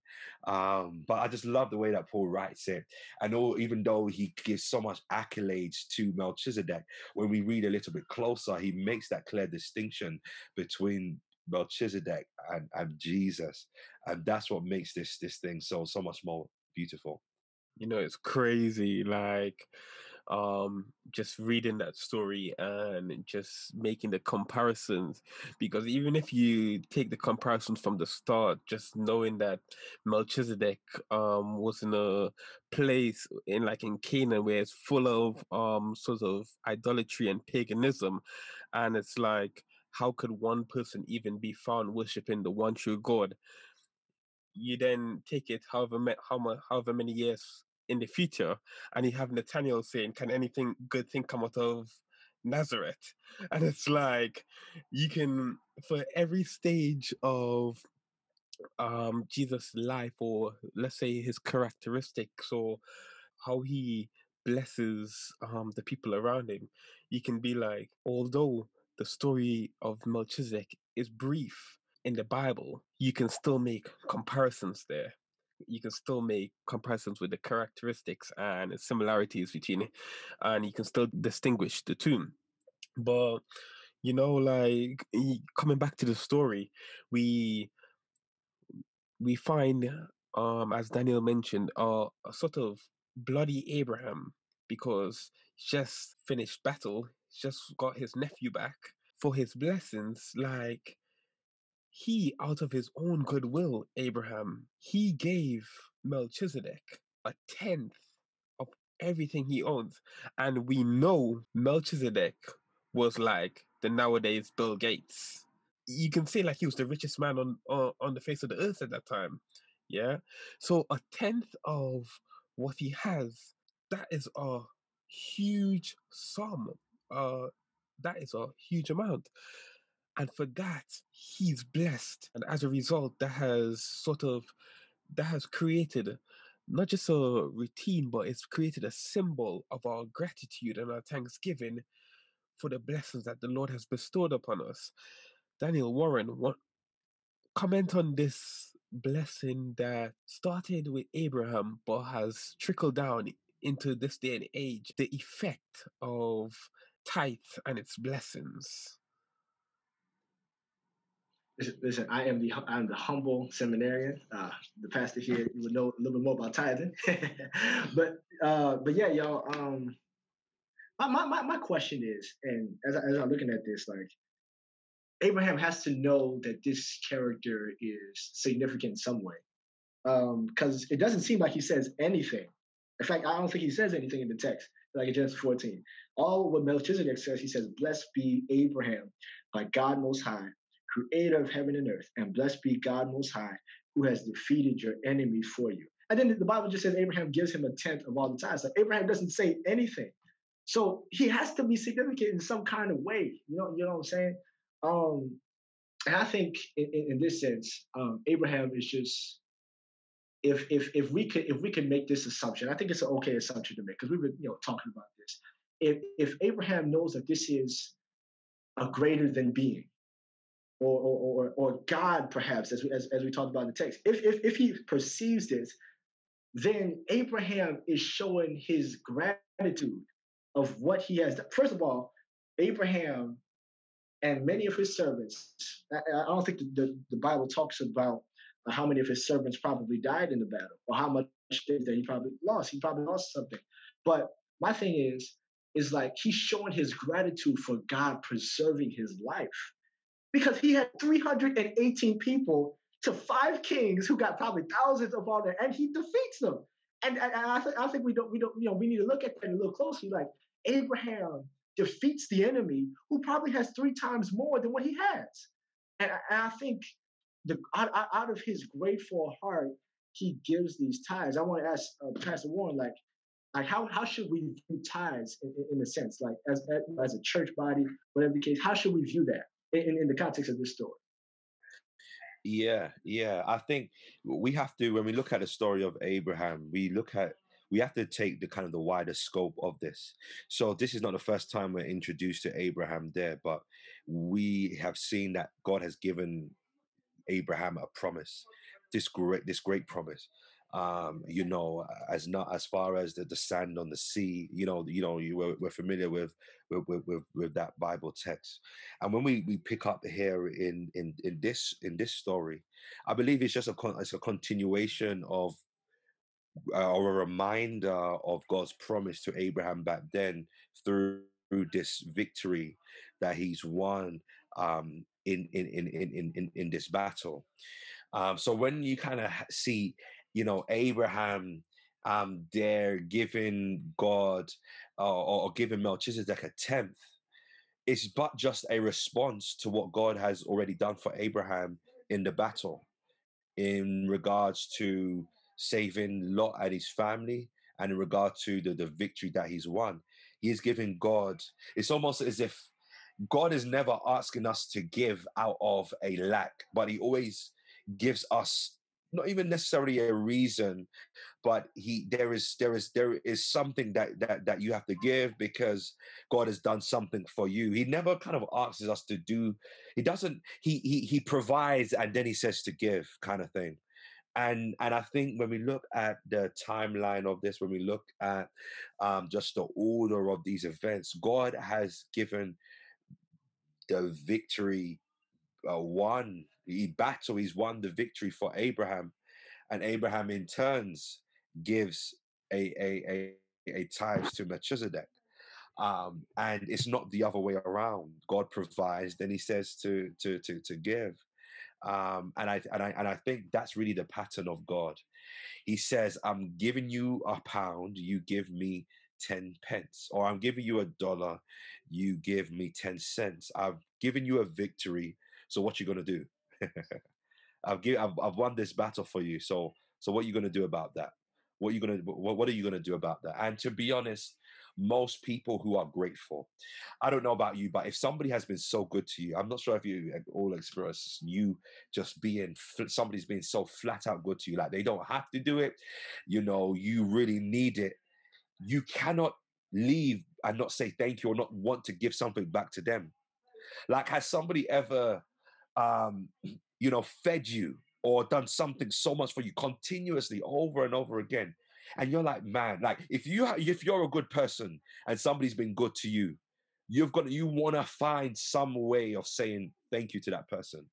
Speaker 3: Um, but I just love the way that Paul writes it. And all, even though he gives so much accolades to Melchizedek, when we read a little bit closer, he makes that clear distinction between Melchizedek and, and Jesus. And that's what makes this this thing so so much more beautiful.
Speaker 1: You know, it's crazy. Like, um just reading that story and just making the comparisons because even if you take the comparisons from the start just knowing that melchizedek um was in a place in like in canaan where it's full of um sort of idolatry and paganism and it's like how could one person even be found worshiping the one true god? You then take it however how however many years in the future, and you have Nathaniel saying, "Can anything good thing come out of Nazareth?" And it's like you can for every stage of um Jesus' life, or let's say his characteristics, or how he blesses um the people around him, you can be like, although the story of Melchizedek is brief in the Bible, you can still make comparisons there you can still make comparisons with the characteristics and similarities between it, and you can still distinguish the two. But you know, like coming back to the story, we we find, um, as Daniel mentioned, uh, a sort of bloody Abraham because just finished battle, just got his nephew back for his blessings. Like he, out of his own goodwill, Abraham, he gave Melchizedek a tenth of everything he owns. And we know Melchizedek was like the nowadays Bill Gates. You can say like he was the richest man on, on, on the face of the earth at that time. Yeah. So a tenth of what he has, that is a huge sum. Uh that is a huge amount. And for that, he's blessed. And as a result, that has sort of that has created not just a routine, but it's created a symbol of our gratitude and our thanksgiving for the blessings that the Lord has bestowed upon us. Daniel Warren, what comment on this blessing that started with Abraham but has trickled down into this day and age, the effect of tithe and its blessings?
Speaker 2: Listen, I am the I'm the humble seminarian. Uh, the pastor here you would know a little bit more about tithing, but uh, but yeah, y'all. Um, my, my my question is, and as I, as I'm looking at this, like Abraham has to know that this character is significant in some way, because um, it doesn't seem like he says anything. In fact, I don't think he says anything in the text, like in Genesis 14. All what Melchizedek says, he says, "Blessed be Abraham by God Most High." Creator of heaven and earth, and blessed be God Most High, who has defeated your enemy for you. And then the Bible just says Abraham gives him a tenth of all the tithes. Like Abraham doesn't say anything. So he has to be significant in some kind of way. You know, you know what I'm saying? Um, and I think in, in, in this sense, um, Abraham is just if if if we could if we can make this assumption, I think it's an okay assumption to make because we've been you know talking about this. If if Abraham knows that this is a greater than being, or, or, or, God, perhaps, as we, as, as we talked about in the text, if, if, if he perceives this, then Abraham is showing his gratitude of what he has done. First of all, Abraham and many of his servants, I, I don't think the, the, the, Bible talks about how many of his servants probably died in the battle or how much that he probably lost. He probably lost something. But my thing is, is like he's showing his gratitude for God preserving his life because he had 318 people to five kings who got probably thousands of all that, and he defeats them. And, and I, th- I think we don't, we don't, you know, we need to look at that a little closely. Like Abraham defeats the enemy who probably has three times more than what he has. And, and I think the out, out, of his grateful heart, he gives these tithes. I want to ask uh, Pastor Warren, like, like how, how should we view tithes in, in, in a sense, like as, as a church body, whatever the case, how should we view that? In, in the context of this story.
Speaker 3: Yeah, yeah. I think we have to, when we look at the story of Abraham, we look at we have to take the kind of the wider scope of this. So this is not the first time we're introduced to Abraham there, but we have seen that God has given Abraham a promise, this great this great promise um, you know, as not as far as the, the sand on the sea, you know, you know, you we're, we're familiar with with, with with that Bible text, and when we we pick up here in in in this in this story, I believe it's just a it's a continuation of uh, or a reminder of God's promise to Abraham back then through, through this victory that he's won um, in, in in in in in this battle. Um, so when you kind of see you know, Abraham um, there giving God uh, or, giving Melchizedek a tenth, it's but just a response to what God has already done for Abraham in the battle in regards to saving Lot and his family and in regard to the, the victory that he's won. He is giving God, it's almost as if God is never asking us to give out of a lack, but he always gives us not even necessarily a reason but he there is there is there is something that that that you have to give because god has done something for you. He never kind of asks us to do he doesn't he he he provides and then he says to give kind of thing. And and i think when we look at the timeline of this when we look at um, just the order of these events god has given the victory uh, won he battle he's won the victory for abraham and abraham in turns gives a a a, a tithe to melchizedek um, and it's not the other way around god provides then he says to to to, to give Um, and I and I and I think that's really the pattern of God. He says, "I'm giving you a pound, you give me ten pence, or I'm giving you a dollar, you give me ten cents. I've given you a victory, so what you gonna do? I've give I've, I've won this battle for you. So so what are you gonna do about that? What are you gonna what, what are you gonna do about that? And to be honest, most people who are grateful. I don't know about you, but if somebody has been so good to you, I'm not sure if you eh, all experience you just being somebody's being so flat out good to you, like they don't have to do it. You know, you really need it. You cannot leave and not say thank you or not want to give something back to them. Like, has somebody ever, um, you know, fed you or done something so much for you continuously over and over again? and you're like, man, like if you if you're a good person and somebody's been good to you, you've got you want to find some way of saying thank you to that person.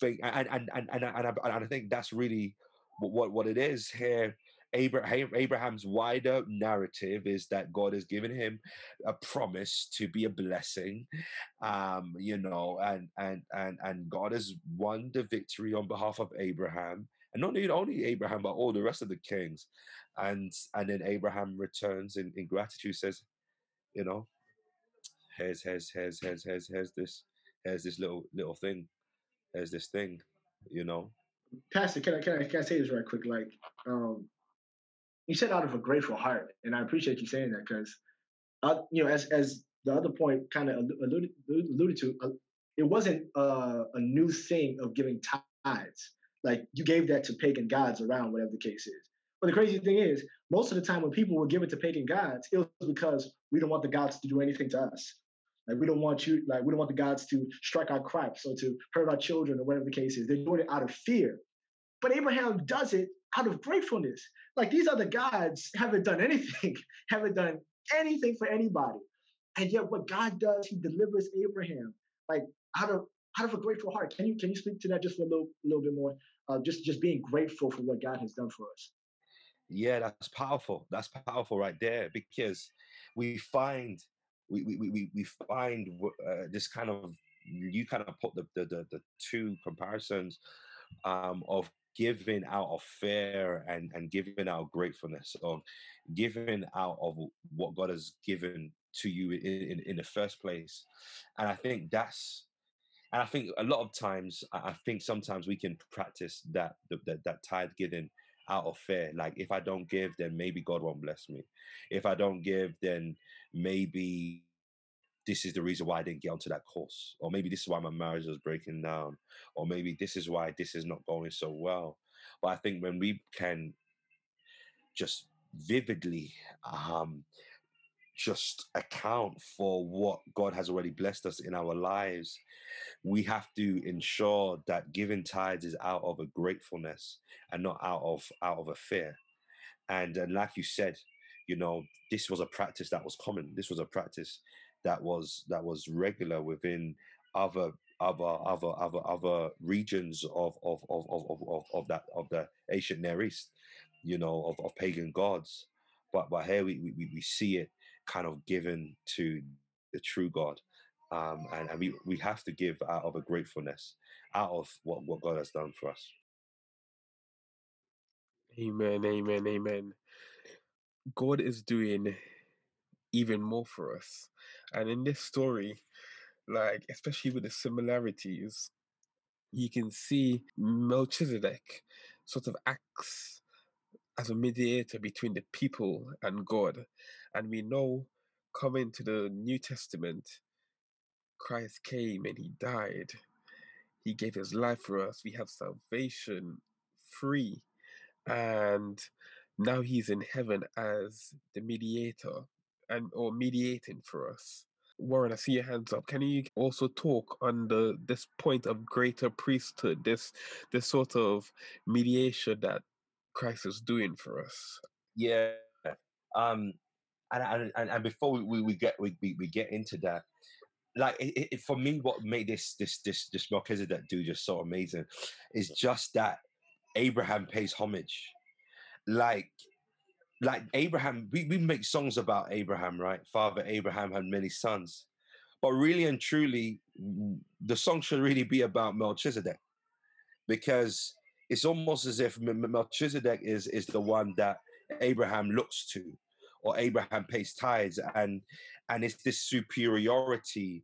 Speaker 3: Think and and and and, and, I, and I think that's really what what it is here. Abraham, Abraham's wider narrative is that God has given him a promise to be a blessing, um, you know, and and and and God has won the victory on behalf of Abraham, and not only Abraham but all the rest of the kings and and then Abraham returns in, in gratitude, says, you know, here's here's here's here's here's here's this here's this little little thing, here's this thing, you know.
Speaker 2: Pastor, can I can I can I say this right quick? Like, um, you said out of a grateful heart, and I appreciate you saying that because, uh, you know, as as the other point kind of alluded alluded to, uh, it wasn't uh, a new thing of giving tithes. Like you gave that to pagan gods around, whatever the case is. But the crazy thing is, most of the time when people would give it to pagan gods, it was because we don't want the gods to do anything to us. Like we don't want you, like we don't want the gods to strike our crops or to hurt our children or whatever the case is. They're doing it out of fear. But Abraham does it out of gratefulness. Like these other gods haven't done anything, haven't done anything for anybody. And yet what God does, he delivers Abraham like out of out of a grateful heart. Can you can you speak to that just for a little little bit more? Uh, just just being grateful for what God has done for us.
Speaker 3: Yeah, that's powerful. That's powerful right there because we find we we we, we find uh, this kind of you kind of put the the the, the two comparisons um, of giving out of fear and and giving out of gratefulness of giving out of what God has given to you in, in, in the first place, and I think that's and I think a lot of times I think sometimes we can practice that that, that tithe giving out of fear. Like if I don't give, then maybe God won't bless me. If I don't give, then maybe this is the reason why I didn't get onto that course. Or maybe this is why my marriage was breaking down. Or maybe this is why this is not going so well. But I think when we can just vividly um, just account for what God has already blessed us in our lives, we have to ensure that giving tithes is out of a gratefulness and not out of out of a fear. And, and like you said, you know, this was a practice that was common. This was a practice that was that was regular within other other other other other regions of of of of of, of that of the ancient Near East, you know, of, of pagan gods. But but here we, we we see it kind of given to the true God. Um, and, and we, we have to give out of a gratefulness, out of what, what God has done for us.
Speaker 1: Amen, amen, amen. God is doing even more for us. And in this story, like, especially with the similarities, you can see Melchizedek sort of acts as a mediator between the people and God. And we know coming to the New Testament, Christ came and he died. He gave his life for us. We have salvation free. And now he's in heaven as the mediator and or mediating for us. Warren, I see your hands up. Can you also talk on the this point of greater priesthood, this this sort of mediation that Christ is doing for us?
Speaker 3: Yeah. Um and and, and before we, we get we, we get into that, like it, it, for me, what made this this this this Melchizedek dude just so amazing is just that Abraham pays homage. Like like Abraham, we, we make songs about Abraham, right? Father Abraham had many sons. But really and truly, the song should really be about Melchizedek. because it's almost as if Melchizedek is is the one that Abraham looks to, or Abraham pays tithes, and and it's this superiority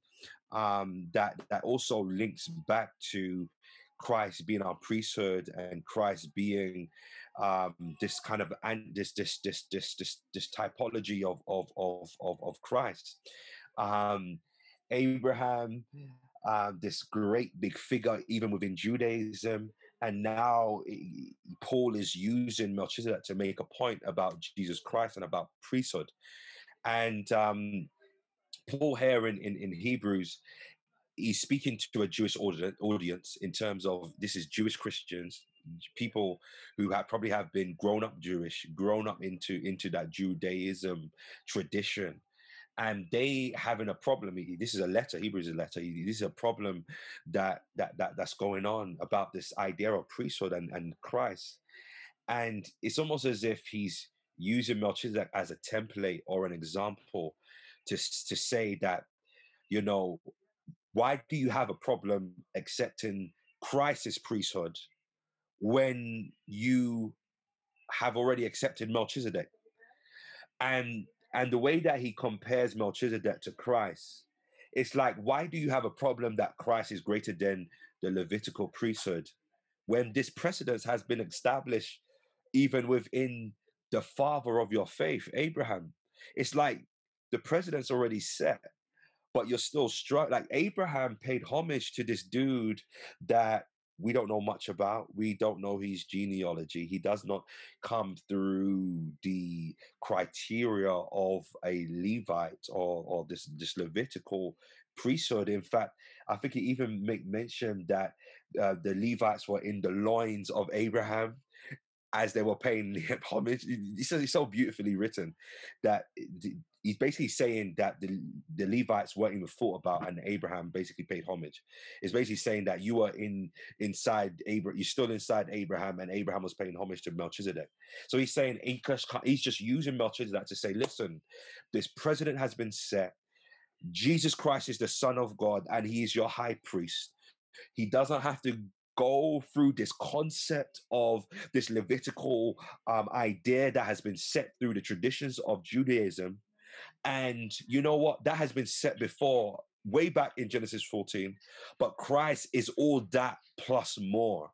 Speaker 3: um, that that also links back to Christ being our priesthood and Christ being um, this kind of and this this this this this this typology of of of of, of Christ. Um, Abraham, uh, this great big figure even within Judaism, and now Paul is using Melchizedek to make a point about Jesus Christ and about priesthood. And um, Paul here in, in, in Hebrews, he's speaking to a Jewish audience in terms of this is Jewish Christians, people who have probably have been grown up Jewish, grown up into into that Judaism tradition, and they having a problem. This is a letter. Hebrews is a letter. This is a problem that that that that's going on about this idea of priesthood and and Christ, and it's almost as if he's using Melchizedek as a template or an example to to say that you know why do you have a problem accepting Christ's priesthood when you have already accepted Melchizedek? And and the way that he compares Melchizedek to Christ, it's like, why do you have a problem that Christ is greater than the Levitical priesthood when this precedence has been established even within the father of your faith, Abraham? It's like the precedent's already set, but you're still struck. Like Abraham paid homage to this dude that we don't know much about. We don't know his genealogy. He does not come through the criteria of a Levite or, or this, this Levitical priesthood. In fact, I think he even make mention that uh, the Levites were in the loins of Abraham as they were paying homage. It's, it's so beautifully written that he's basically saying that the, the Levites weren't even thought about, and Abraham basically paid homage. It's basically saying that you are in inside Abraham, you're still inside Abraham, and Abraham was paying homage to Melchizedek. So he's saying he's just using Melchizedek to say, listen, this president has been set. Jesus Christ is the Son of God, and He is your High Priest. He doesn't have to go through this concept of this Levitical um, idea that has been set through the traditions of Judaism and you know what? That has been set before, way back in Genesis 14. But Christ is all that plus more.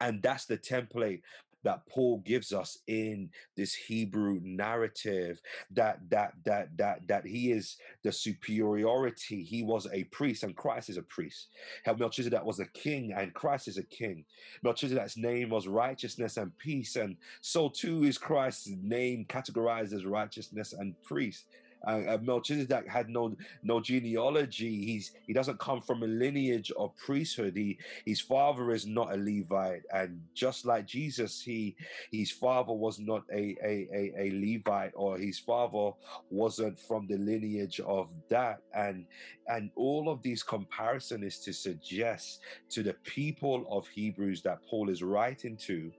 Speaker 3: And that's the template that Paul gives us in this Hebrew narrative that that that that that he is the superiority. He was a priest, and Christ is a priest. How Melchizedek was a king, and Christ is a king. Melchizedek's name was righteousness and peace, and so too is Christ's name categorized as righteousness and priest. Uh, uh, Melchizedek had no no genealogy. He's he doesn't come from a lineage of priesthood. He his father is not a Levite, and just like Jesus, he his father was not a a, a, a Levite, or his father wasn't from the lineage of that. And and all of these comparison is to suggest to the people of Hebrews that Paul is writing to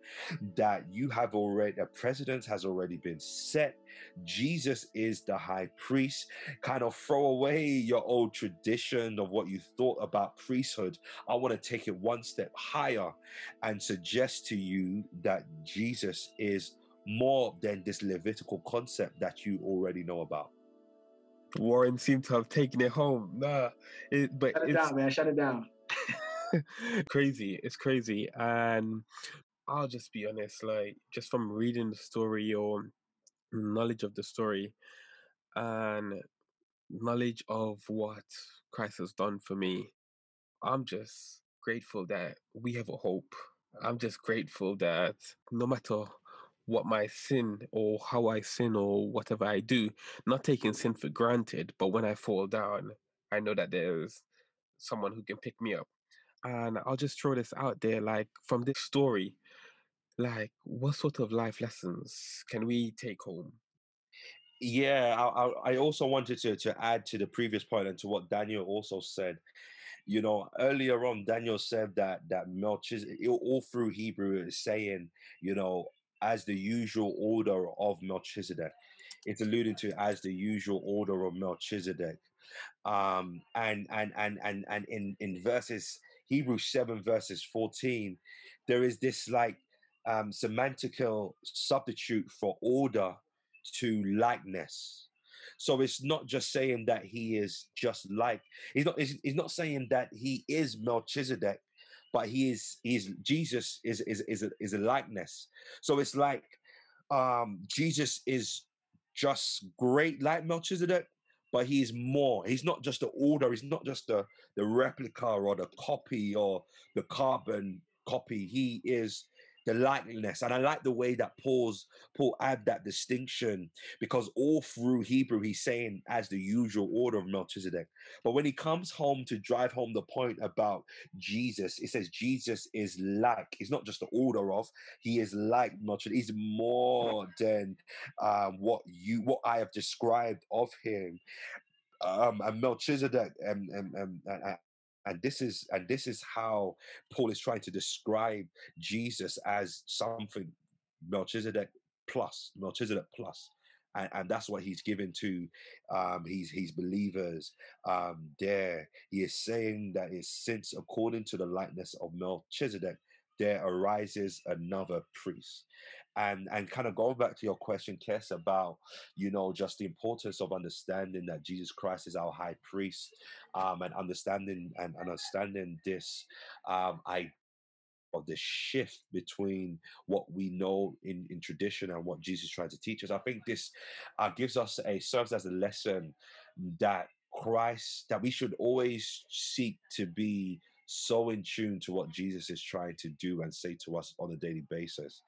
Speaker 3: that you have already a precedent has already been set Jesus is the high priest. Kind of throw away your old tradition of what you thought about priesthood. I want to take it one step higher and suggest to you that Jesus is more than this Levitical concept that you already know about.
Speaker 1: Warren seemed to have taken it home. Nah, it, but
Speaker 2: shut it down, man. Shut it down.
Speaker 1: crazy. It's crazy, and I'll just be honest. Like, just from reading the story or knowledge of the story and knowledge of what Christ has done for me, I'm just grateful that we have a hope. I'm just grateful that no matter what my sin or how I sin or whatever I do, not taking sin for granted, but when I fall down, I know that there's someone who can pick me up. And I'll just throw this out there like from this story, like what sort of life lessons can we take home
Speaker 3: yeah I, I also wanted to, to add to the previous point and to what daniel also said. You know earlier on daniel said that that melchizedek all through hebrew is saying you know as the usual order of melchizedek. It's alluding to as the usual order of melchizedek. Um and and and and and in in verses Hebrews 7 verses 14, there is this like um, semantical substitute for order to likeness. So it's not just saying that he is just like he's not he's, he's not saying that he is Melchizedek, but he is he's Jesus is is is a, is a likeness. So it's like um Jesus is just great like Melchizedek, but he's more. He's not just the order. He's not just the the replica or the copy or the carbon copy. He is the likeness. And I like the way that Paul's Paul add that distinction because all through Hebrew he's saying as the usual order of Melchizedek. But when he comes home to drive home the point about Jesus, it says Jesus is like. He's not just the order of. He is like Melchizedek. He's more than um, what you what I have described of him. Um, and Melchizedek and, and, and, and this is and this is how paul is trying to describe jesus as something melchizedek plus melchizedek plus. And, and that's what he's given to um he's he's believers. Um there he is saying that is since according to the likeness of melchizedek there arises another priest and and kind of going back to your question Kes about you know just the importance of understanding that jesus christ is our high priest um and understanding and understanding this um i of the shift between what we know in, in tradition and what Jesus tried to teach us. I think this uh, gives us a serves as a lesson that Christ that we should always seek to be so in tune to what Jesus is trying to do and say to us on a daily basis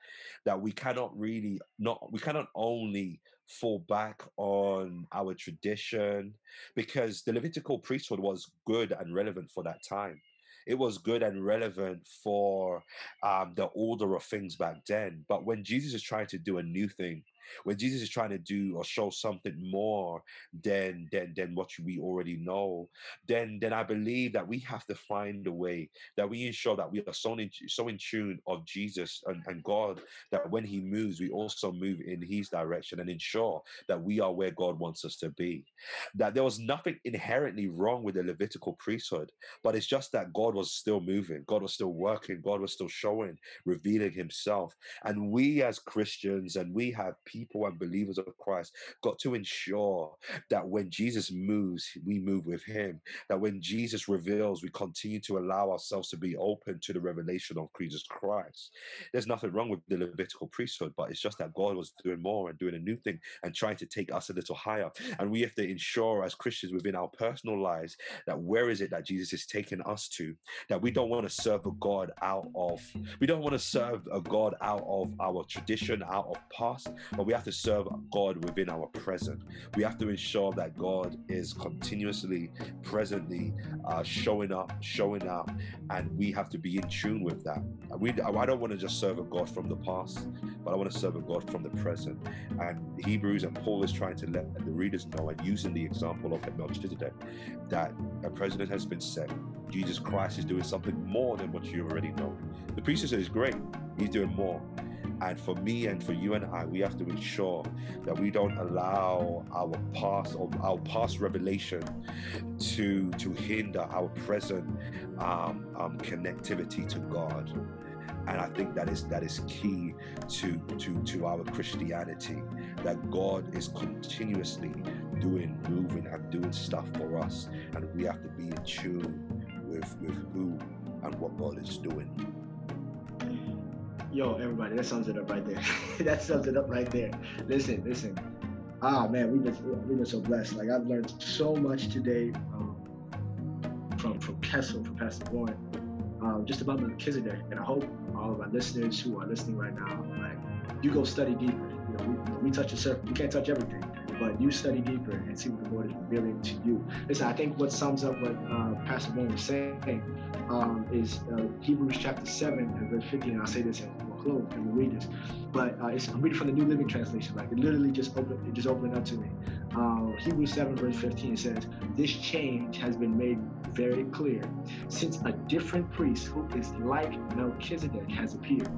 Speaker 3: that we cannot really not we cannot only fall back on our tradition because the Levitical priesthood was good and relevant for that time it was good and relevant for um, the order of things back then. But when Jesus is trying to do a new thing, when Jesus is trying to do or show something more than than than what we already know, then then I believe that we have to find a way that we ensure that we are so in, so in tune of Jesus and, and God that when He moves, we also move in His direction and ensure that we are where God wants us to be. That there was nothing inherently wrong with the Levitical priesthood, but it's just that God was still moving, God was still working, God was still showing, revealing Himself, and we as Christians and we have people and believers of Christ got to ensure that when Jesus moves, we move with him. That when Jesus reveals, we continue to allow ourselves to be open to the revelation of Jesus Christ. There's nothing wrong with the Levitical priesthood, but it's just that God was doing more and doing a new thing and trying to take us a little higher. And we have to ensure as Christians within our personal lives that where is it that Jesus is taking us to? That we don't want to serve a God out of, we don't want to serve a God out of our tradition, out of past, we have to serve God within our present. We have to ensure that God is continuously, presently uh, showing up, showing up, and we have to be in tune with that. we, I don't want to just serve a God from the past, but I want to serve a God from the present. And Hebrews and Paul is trying to let the readers know, and using the example of Melchizedek, that a president has been set. Jesus Christ is doing something more than what you already know. The priesthood is great; he's doing more. And for me and for you and I, we have to ensure that we don't allow our past or our past revelation to to hinder our present um, um, connectivity to God. And I think that is that is key to to to our Christianity. That God is continuously doing, moving, and doing stuff for us, and we have to be in tune with with who and what God is doing.
Speaker 2: Yo, everybody, that sums it up right there. that sums it up right there. Listen, listen. Ah, man, we've been we've been so blessed. Like I've learned so much today um, from from Kessel, from Pastor Warren, um, just about Melchizedek. And I hope all of our listeners who are listening right now, like you go study deeper. You know, we, we touch the surface. We can't touch everything, but you study deeper and see what the Lord is revealing to you. Listen, I think what sums up what uh, Pastor Warren was saying um, is uh, Hebrews chapter 7 and verse 15. I'll say this and we'll close and we'll read this. But uh, I'm reading from the New Living Translation. Like it literally just opened, it just opened up to me. Uh, Hebrews 7 verse 15 says, This change has been made very clear since a different priest who is like Melchizedek has appeared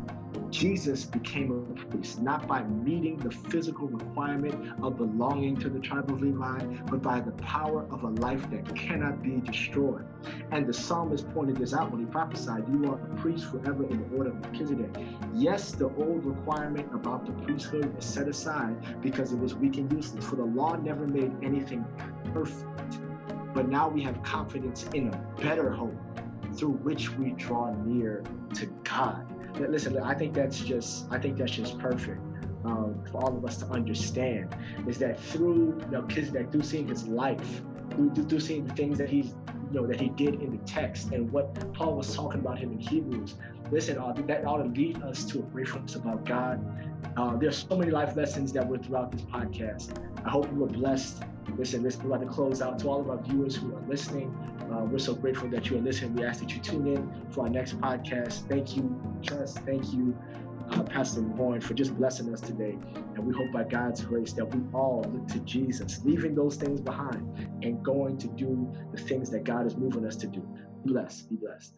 Speaker 2: Jesus became a priest, not by meeting the physical requirement of belonging to the tribe of Levi, but by the power of a life that cannot be destroyed. And the psalmist pointed this out when he prophesied, You are a priest forever in the order of Melchizedek. Yes, the old requirement about the priesthood was set aside because it was weak and useless, for the law never made anything perfect. But now we have confidence in a better hope through which we draw near to God. Listen, I think that's just I think that's just perfect. Um, for all of us to understand is that through Melchizedek, through seeing his life, through, through seeing the things that he's you know that he did in the text and what Paul was talking about him in Hebrews. Listen, uh, that ought to lead us to a gratefulness about God. Uh, there's so many life lessons that were throughout this podcast. I hope you were blessed. Listen, listen, we're about to close out to all of our viewers who are listening. Uh, we're so grateful that you are listening. We ask that you tune in for our next podcast. Thank you, Trust. Thank you, uh, Pastor Horn, for just blessing us today. And we hope by God's grace that we all look to Jesus, leaving those things behind and going to do the things that God is moving us to do. Bless, be blessed.